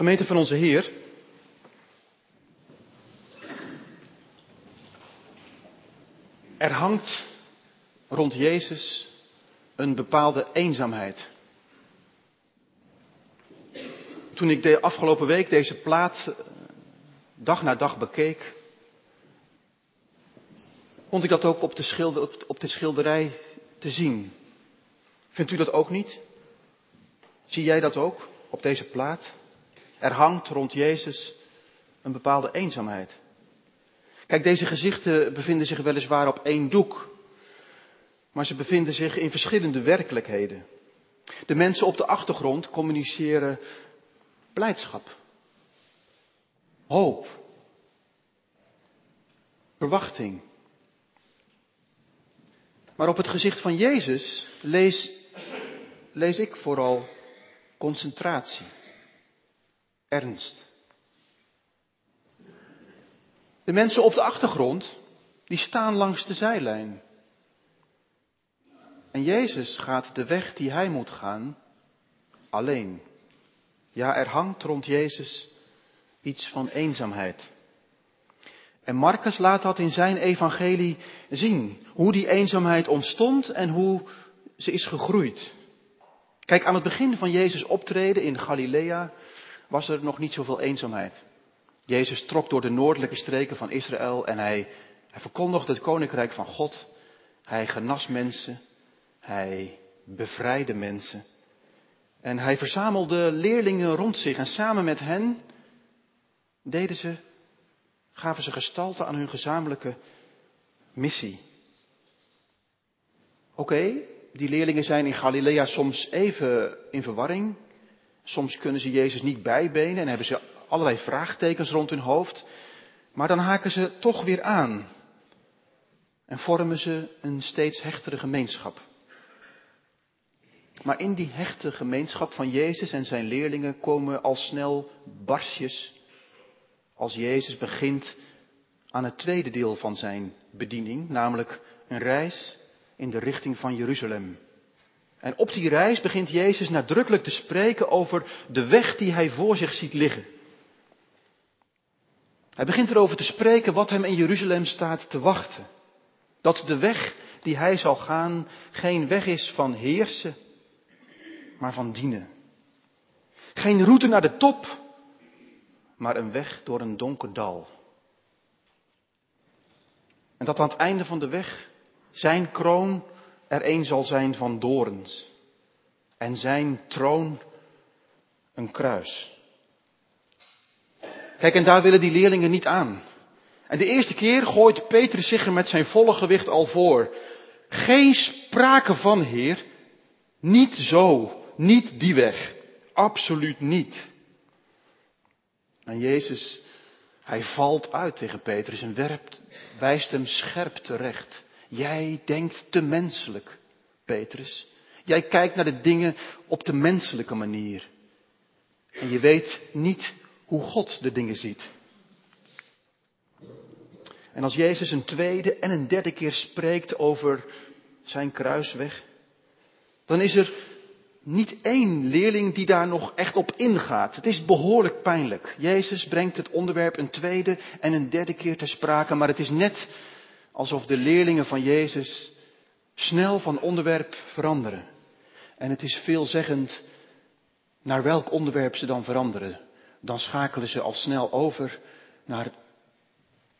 Gemeente van onze Heer. Er hangt rond Jezus een bepaalde eenzaamheid. Toen ik de afgelopen week deze plaat eh, dag na dag bekeek, vond ik dat ook op de, schilder, op de schilderij te zien. Vindt u dat ook niet? Zie jij dat ook op deze plaat? Er hangt rond Jezus een bepaalde eenzaamheid. Kijk, deze gezichten bevinden zich weliswaar op één doek, maar ze bevinden zich in verschillende werkelijkheden. De mensen op de achtergrond communiceren blijdschap, hoop, verwachting. Maar op het gezicht van Jezus lees, lees ik vooral concentratie, ernst. De mensen op de achtergrond, die staan langs de zijlijn. En Jezus gaat de weg die hij moet gaan alleen. Ja, er hangt rond Jezus iets van eenzaamheid. En Marcus laat dat in zijn evangelie zien. Hoe die eenzaamheid ontstond en hoe ze is gegroeid. Kijk, aan het begin van Jezus optreden in Galilea was er nog niet zoveel eenzaamheid. Jezus trok door de noordelijke streken van Israël en hij, hij verkondigde het koninkrijk van God. Hij genas mensen. Hij bevrijdde mensen. En hij verzamelde leerlingen rond zich en samen met hen deden ze, gaven ze gestalte aan hun gezamenlijke missie. Oké, die leerlingen zijn in Galilea soms even in verwarring. Soms kunnen ze Jezus niet bijbenen en hebben ze allerlei vraagtekens rond hun hoofd. Maar dan haken ze toch weer aan. En vormen ze een steeds hechtere gemeenschap. Maar in die hechte gemeenschap van Jezus en zijn leerlingen komen al snel barsjes als Jezus begint aan het tweede deel van zijn bediening, namelijk een reis in de richting van Jeruzalem. En op die reis begint Jezus nadrukkelijk te spreken over de weg die hij voor zich ziet liggen. Hij begint erover te spreken wat hem in Jeruzalem staat te wachten. Dat de weg die hij zal gaan geen weg is van heersen, maar van dienen. Geen route naar de top, maar een weg door een donker dal. En dat aan het einde van de weg zijn kroon er een zal zijn van dorens en zijn troon een kruis. Kijk, en daar willen die leerlingen niet aan. En de eerste keer gooit Petrus zich er met zijn volle gewicht al voor. Geen sprake van, Heer. Niet zo. Niet die weg. Absoluut niet. En Jezus, hij valt uit tegen Petrus en werpt, wijst hem scherp terecht. Jij denkt te menselijk, Petrus. Jij kijkt naar de dingen op de menselijke manier. En je weet niet hoe God de dingen ziet. En als Jezus een tweede en een derde keer spreekt over zijn kruisweg, dan is er niet één leerling die daar nog echt op ingaat. Het is behoorlijk pijnlijk. Jezus brengt het onderwerp een tweede en een derde keer ter sprake, maar het is net alsof de leerlingen van Jezus snel van onderwerp veranderen. En het is veelzeggend naar welk onderwerp ze dan veranderen. Dan schakelen ze al snel over naar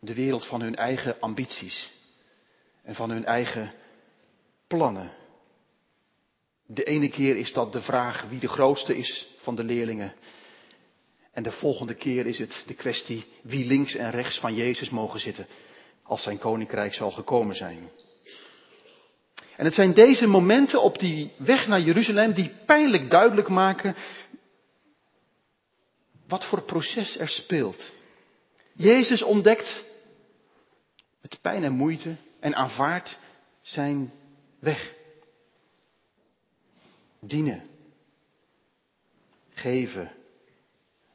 de wereld van hun eigen ambities en van hun eigen plannen. De ene keer is dat de vraag wie de grootste is van de leerlingen. En de volgende keer is het de kwestie wie links en rechts van Jezus mogen zitten als zijn koninkrijk zal gekomen zijn. En het zijn deze momenten op die weg naar Jeruzalem die pijnlijk duidelijk maken wat voor proces er speelt. Jezus ontdekt met pijn en moeite en aanvaardt zijn weg. Dienen, geven,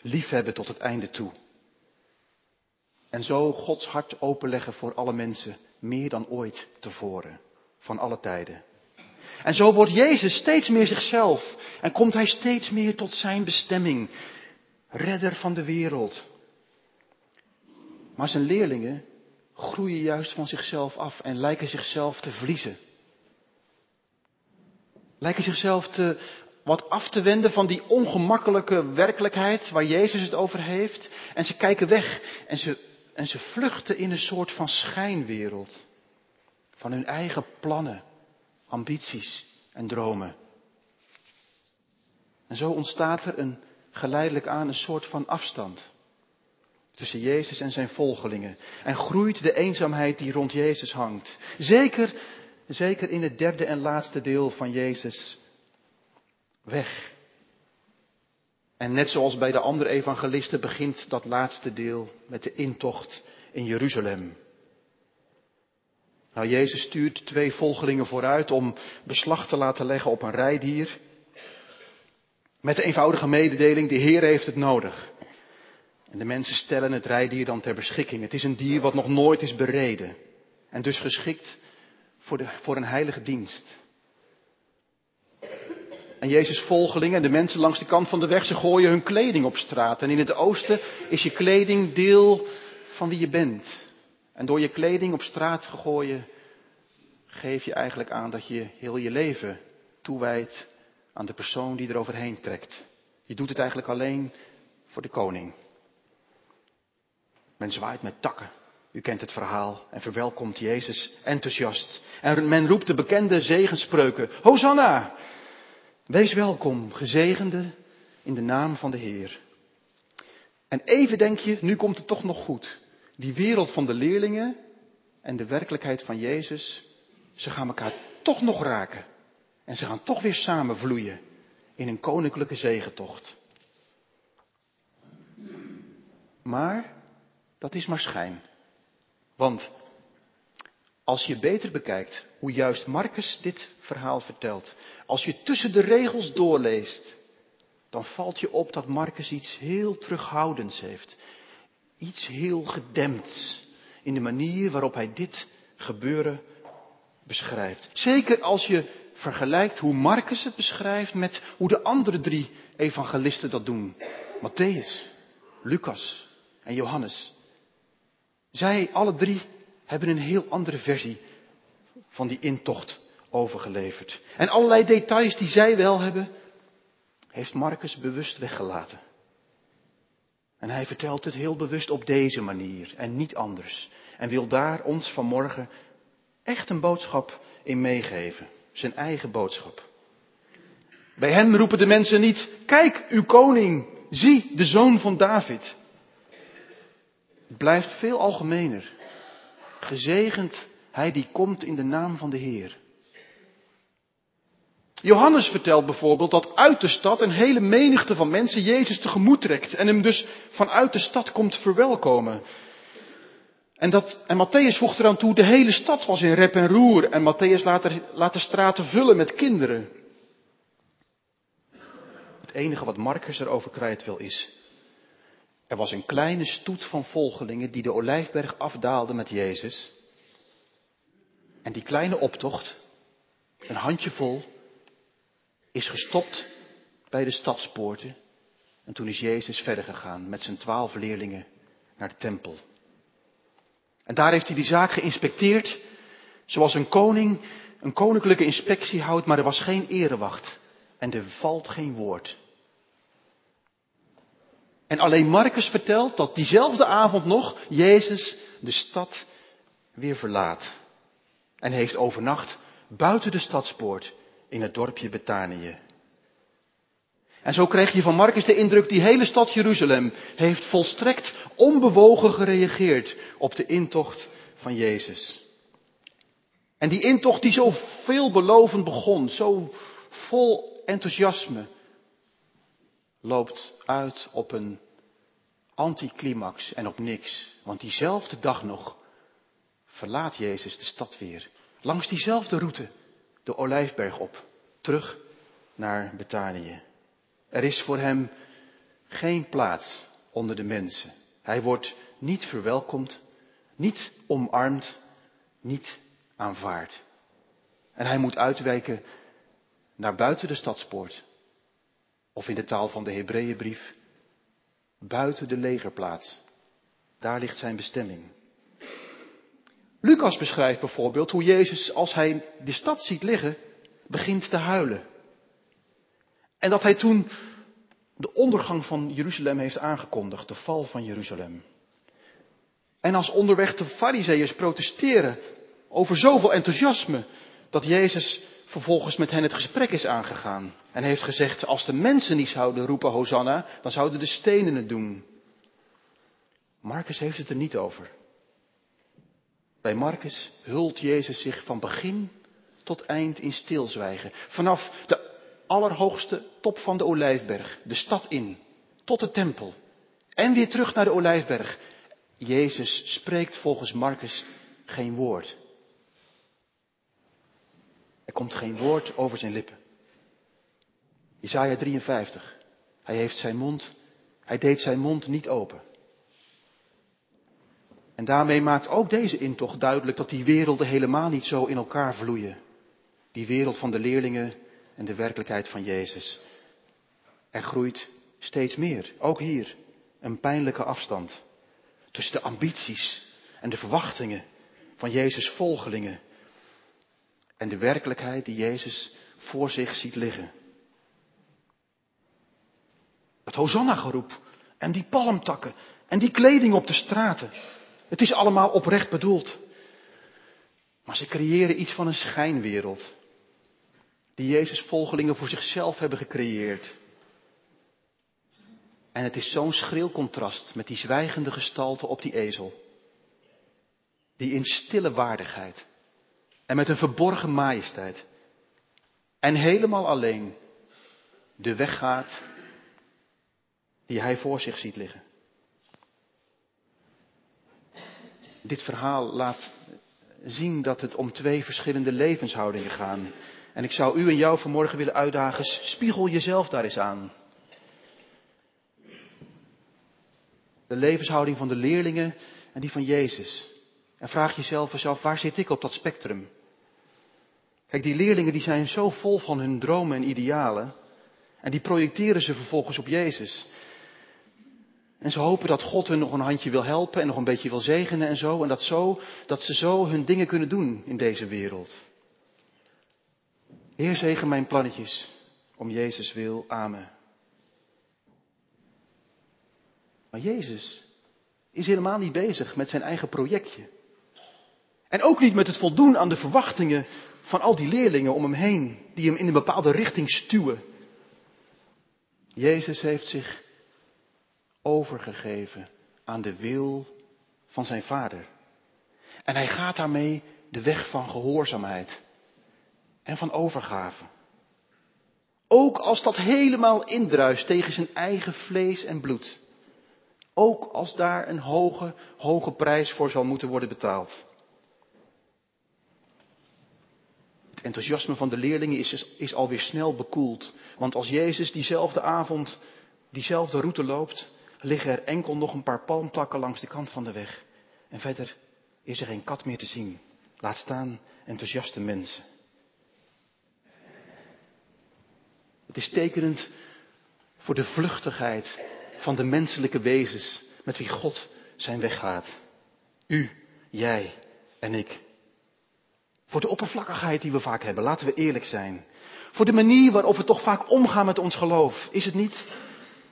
liefhebben tot het einde toe. En zo Gods hart openleggen voor alle mensen, meer dan ooit tevoren, van alle tijden. En zo wordt Jezus steeds meer zichzelf en komt hij steeds meer tot zijn bestemming. redder van de wereld. Maar zijn leerlingen groeien juist van zichzelf af en lijken zichzelf te verliezen. Lijken zichzelf te, wat af te wenden van die ongemakkelijke werkelijkheid waar Jezus het over heeft. En ze kijken weg en ze, en ze vluchten in een soort van schijnwereld. Van hun eigen plannen, ambities en dromen. En zo ontstaat er een, geleidelijk aan een soort van afstand tussen Jezus en zijn volgelingen. En groeit de eenzaamheid die rond Jezus hangt. Zeker, zeker in het derde en laatste deel van Jezus weg. En net zoals bij de andere evangelisten begint dat laatste deel met de intocht in Jeruzalem. Nou, Jezus stuurt twee volgelingen vooruit om beslag te laten leggen op een rijdier. Met de eenvoudige mededeling, de Heer heeft het nodig. En de mensen stellen het rijdier dan ter beschikking. Het is een dier wat nog nooit is bereden. En dus geschikt voor, de, voor een heilige dienst. En Jezus' volgelingen en de mensen langs de kant van de weg, ze gooien hun kleding op straat. En in het oosten is je kleding deel van wie je bent. En door je kleding op straat te gooien, geef je eigenlijk aan dat je heel je leven toewijdt aan de persoon die er overheen trekt. Je doet het eigenlijk alleen voor de koning. Men zwaait met takken. U kent het verhaal en verwelkomt Jezus enthousiast. En men roept de bekende zegenspreuken. Hosanna! Wees welkom, gezegende in de naam van de Heer. En even denk je, nu komt het toch nog goed. Die wereld van de leerlingen en de werkelijkheid van Jezus, ze gaan elkaar toch nog raken. En ze gaan toch weer samen vloeien in een koninklijke zegentocht. Maar dat is maar schijn. Want als je beter bekijkt hoe juist Marcus dit verhaal vertelt, als je tussen de regels doorleest, dan valt je op dat Marcus iets heel terughoudends heeft. Iets heel gedempt in de manier waarop hij dit gebeuren beschrijft. Zeker als je vergelijkt hoe Marcus het beschrijft met hoe de andere drie evangelisten dat doen. Matthäus, Lucas en Johannes. Zij, alle drie, hebben een heel andere versie van die intocht overgeleverd. En allerlei details die zij wel hebben, heeft Marcus bewust weggelaten. En hij vertelt het heel bewust op deze manier en niet anders. En wil daar ons vanmorgen echt een boodschap in meegeven. Zijn eigen boodschap. Bij hem roepen de mensen niet, kijk uw koning, zie de zoon van David. Het blijft veel algemener. Gezegend hij die komt in de naam van de Heer. Johannes vertelt bijvoorbeeld dat uit de stad een hele menigte van mensen Jezus tegemoet trekt en hem dus vanuit de stad komt verwelkomen. En, dat, en Matthäus voegt eraan toe, de hele stad was in rep en roer en Matthäus laat, er, laat de straten vullen met kinderen. Het enige wat Marcus erover kwijt wil is, er was een kleine stoet van volgelingen die de Olijfberg afdaalden met Jezus. En die kleine optocht, een handjevol, is gestopt bij de stadspoorten. En toen is Jezus verder gegaan met zijn twaalf leerlingen naar de tempel. En daar heeft hij die zaak geïnspecteerd, zoals een koning een koninklijke inspectie houdt, maar er was geen erewacht. En er valt geen woord. En alleen Marcus vertelt dat diezelfde avond nog Jezus de stad weer verlaat. En heeft overnacht buiten de stadspoort in het dorpje Betanië. En zo kreeg je van Marcus de indruk, die hele stad Jeruzalem heeft volstrekt onbewogen gereageerd op de intocht van Jezus. En die intocht die zo veelbelovend begon, zo vol enthousiasme, loopt uit op een anticlimax en op niks. Want diezelfde dag nog verlaat Jezus de stad weer. Langs diezelfde route de Olijfberg op, terug naar Betanië. Er is voor hem geen plaats onder de mensen. Hij wordt niet verwelkomd, niet omarmd, niet aanvaard. En hij moet uitwijken naar buiten de stadspoort. Of in de taal van de Hebreeënbrief buiten de legerplaats. Daar ligt zijn bestemming. Lucas beschrijft bijvoorbeeld hoe Jezus, als hij de stad ziet liggen, begint te huilen. En dat hij toen de ondergang van Jeruzalem heeft aangekondigd, de val van Jeruzalem. En als onderweg de fariseeërs protesteren over zoveel enthousiasme, dat Jezus vervolgens met hen het gesprek is aangegaan. En heeft gezegd, als de mensen niet zouden roepen Hosanna, dan zouden de stenen het doen. Marcus heeft het er niet over. Bij Marcus hult Jezus zich van begin tot eind in stilzwijgen. Vanaf de allerhoogste top van de Olijfberg, de stad in, tot de tempel. En weer terug naar de Olijfberg. Jezus spreekt volgens Marcus geen woord. Komt geen woord over zijn lippen. Isaiah 53. Hij heeft zijn mond, hij deed zijn mond niet open. En daarmee maakt ook deze intocht duidelijk dat die werelden helemaal niet zo in elkaar vloeien. Die wereld van de leerlingen en de werkelijkheid van Jezus. Er groeit steeds meer, ook hier, een pijnlijke afstand tussen de ambities en de verwachtingen van Jezus' volgelingen en de werkelijkheid die Jezus voor zich ziet liggen. Het Hosanna-geroep en die palmtakken en die kleding op de straten. Het is allemaal oprecht bedoeld. Maar ze creëren iets van een schijnwereld. Die Jezus volgelingen voor zichzelf hebben gecreëerd. En het is zo'n schril contrast met die zwijgende gestalte op die ezel. Die in stille waardigheid en met een verborgen majesteit en helemaal alleen de weg gaat die hij voor zich ziet liggen. Dit verhaal laat zien dat het om twee verschillende levenshoudingen gaat. En ik zou u en jou vanmorgen willen uitdagen, spiegel jezelf daar eens aan. De levenshouding van de leerlingen en die van Jezus. En vraag jezelf eens af, waar zit ik op dat spectrum? Kijk, die leerlingen die zijn zo vol van hun dromen en idealen. En die projecteren ze vervolgens op Jezus. En ze hopen dat God hun nog een handje wil helpen en nog een beetje wil zegenen en zo. En dat, zo, dat ze zo hun dingen kunnen doen in deze wereld. Heer, zegen mijn plannetjes om Jezus wil. Amen. Maar Jezus is helemaal niet bezig met zijn eigen projectje. En ook niet met het voldoen aan de verwachtingen van al die leerlingen om hem heen, die hem in een bepaalde richting stuwen. Jezus heeft zich overgegeven aan de wil van zijn Vader. En hij gaat daarmee de weg van gehoorzaamheid en van overgave. Ook als dat helemaal indruist tegen zijn eigen vlees en bloed. Ook als daar een hoge, hoge prijs voor zal moeten worden betaald. Het enthousiasme van de leerlingen is, is alweer snel bekoeld. Want als Jezus diezelfde avond diezelfde route loopt, liggen er enkel nog een paar palmtakken langs de kant van de weg. En verder is er geen kat meer te zien. Laat staan enthousiaste mensen. Het is tekenend voor de vluchtigheid van de menselijke wezens met wie God zijn weg gaat. U, jij en ik. Voor de oppervlakkigheid die we vaak hebben, laten we eerlijk zijn. Voor de manier waarop we toch vaak omgaan met ons geloof. Is het niet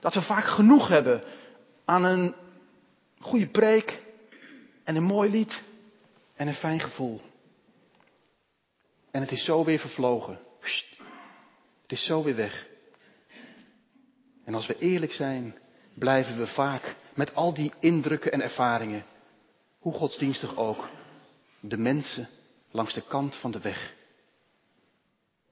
dat we vaak genoeg hebben aan een goede preek en een mooi lied en een fijn gevoel. En het is zo weer vervlogen. Het is zo weer weg. En als we eerlijk zijn, blijven we vaak met al die indrukken en ervaringen, hoe godsdienstig ook, de mensen langs de kant van de weg.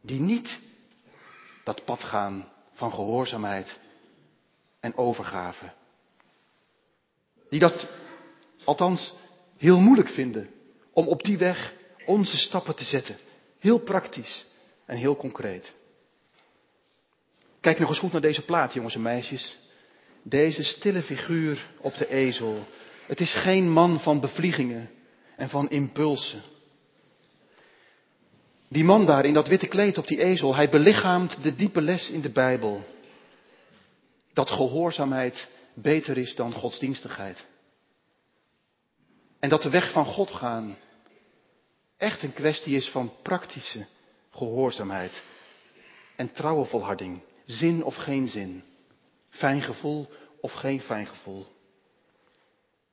Die niet dat pad gaan van gehoorzaamheid en overgave. Die dat althans heel moeilijk vinden om op die weg onze stappen te zetten. Heel praktisch en heel concreet. Kijk nog eens goed naar deze plaat, jongens en meisjes. Deze stille figuur op de ezel. Het is geen man van bevliegingen en van impulsen. Die man daar in dat witte kleed op die ezel, hij belichaamt de diepe les in de Bijbel. Dat gehoorzaamheid beter is dan godsdienstigheid. En dat de weg van God gaan echt een kwestie is van praktische gehoorzaamheid en trouwe volharding. Zin of geen zin. Fijn gevoel of geen fijn gevoel.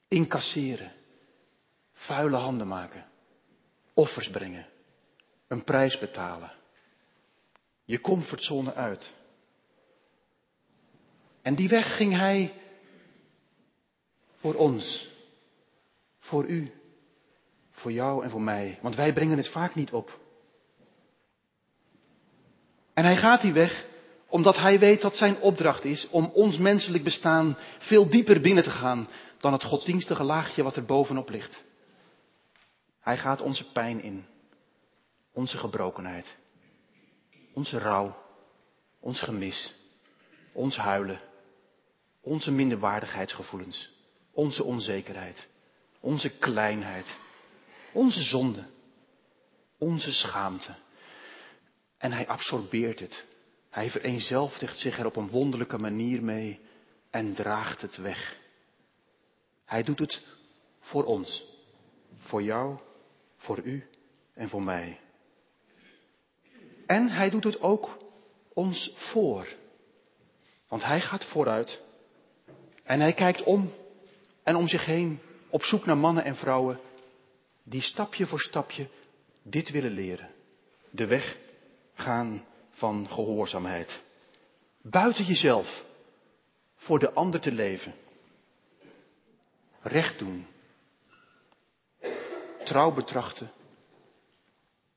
Incasseren. Vuile handen maken. Offers brengen. Een prijs betalen. Je comfortzone uit. En die weg ging hij voor ons. Voor u. Voor jou en voor mij. Want wij brengen het vaak niet op. En hij gaat die weg omdat hij weet dat zijn opdracht is om ons menselijk bestaan veel dieper binnen te gaan dan het godsdienstige laagje wat er bovenop ligt. Hij gaat onze pijn in, onze gebrokenheid, onze rouw, ons gemis, ons huilen, onze minderwaardigheidsgevoelens, onze onzekerheid, onze kleinheid, onze zonde, onze schaamte. En hij absorbeert het. Hij vereenzelvigt zich er op een wonderlijke manier mee en draagt het weg. Hij doet het voor ons, voor jou, voor u en voor mij. En hij doet het ook ons voor. Want hij gaat vooruit en hij kijkt om en om zich heen op zoek naar mannen en vrouwen die stapje voor stapje dit willen leren. De weg gaan van gehoorzaamheid. Buiten jezelf voor de ander te leven. Recht doen. Trouw betrachten.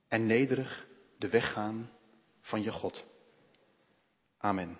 En nederig de weg gaan van je God. Amen.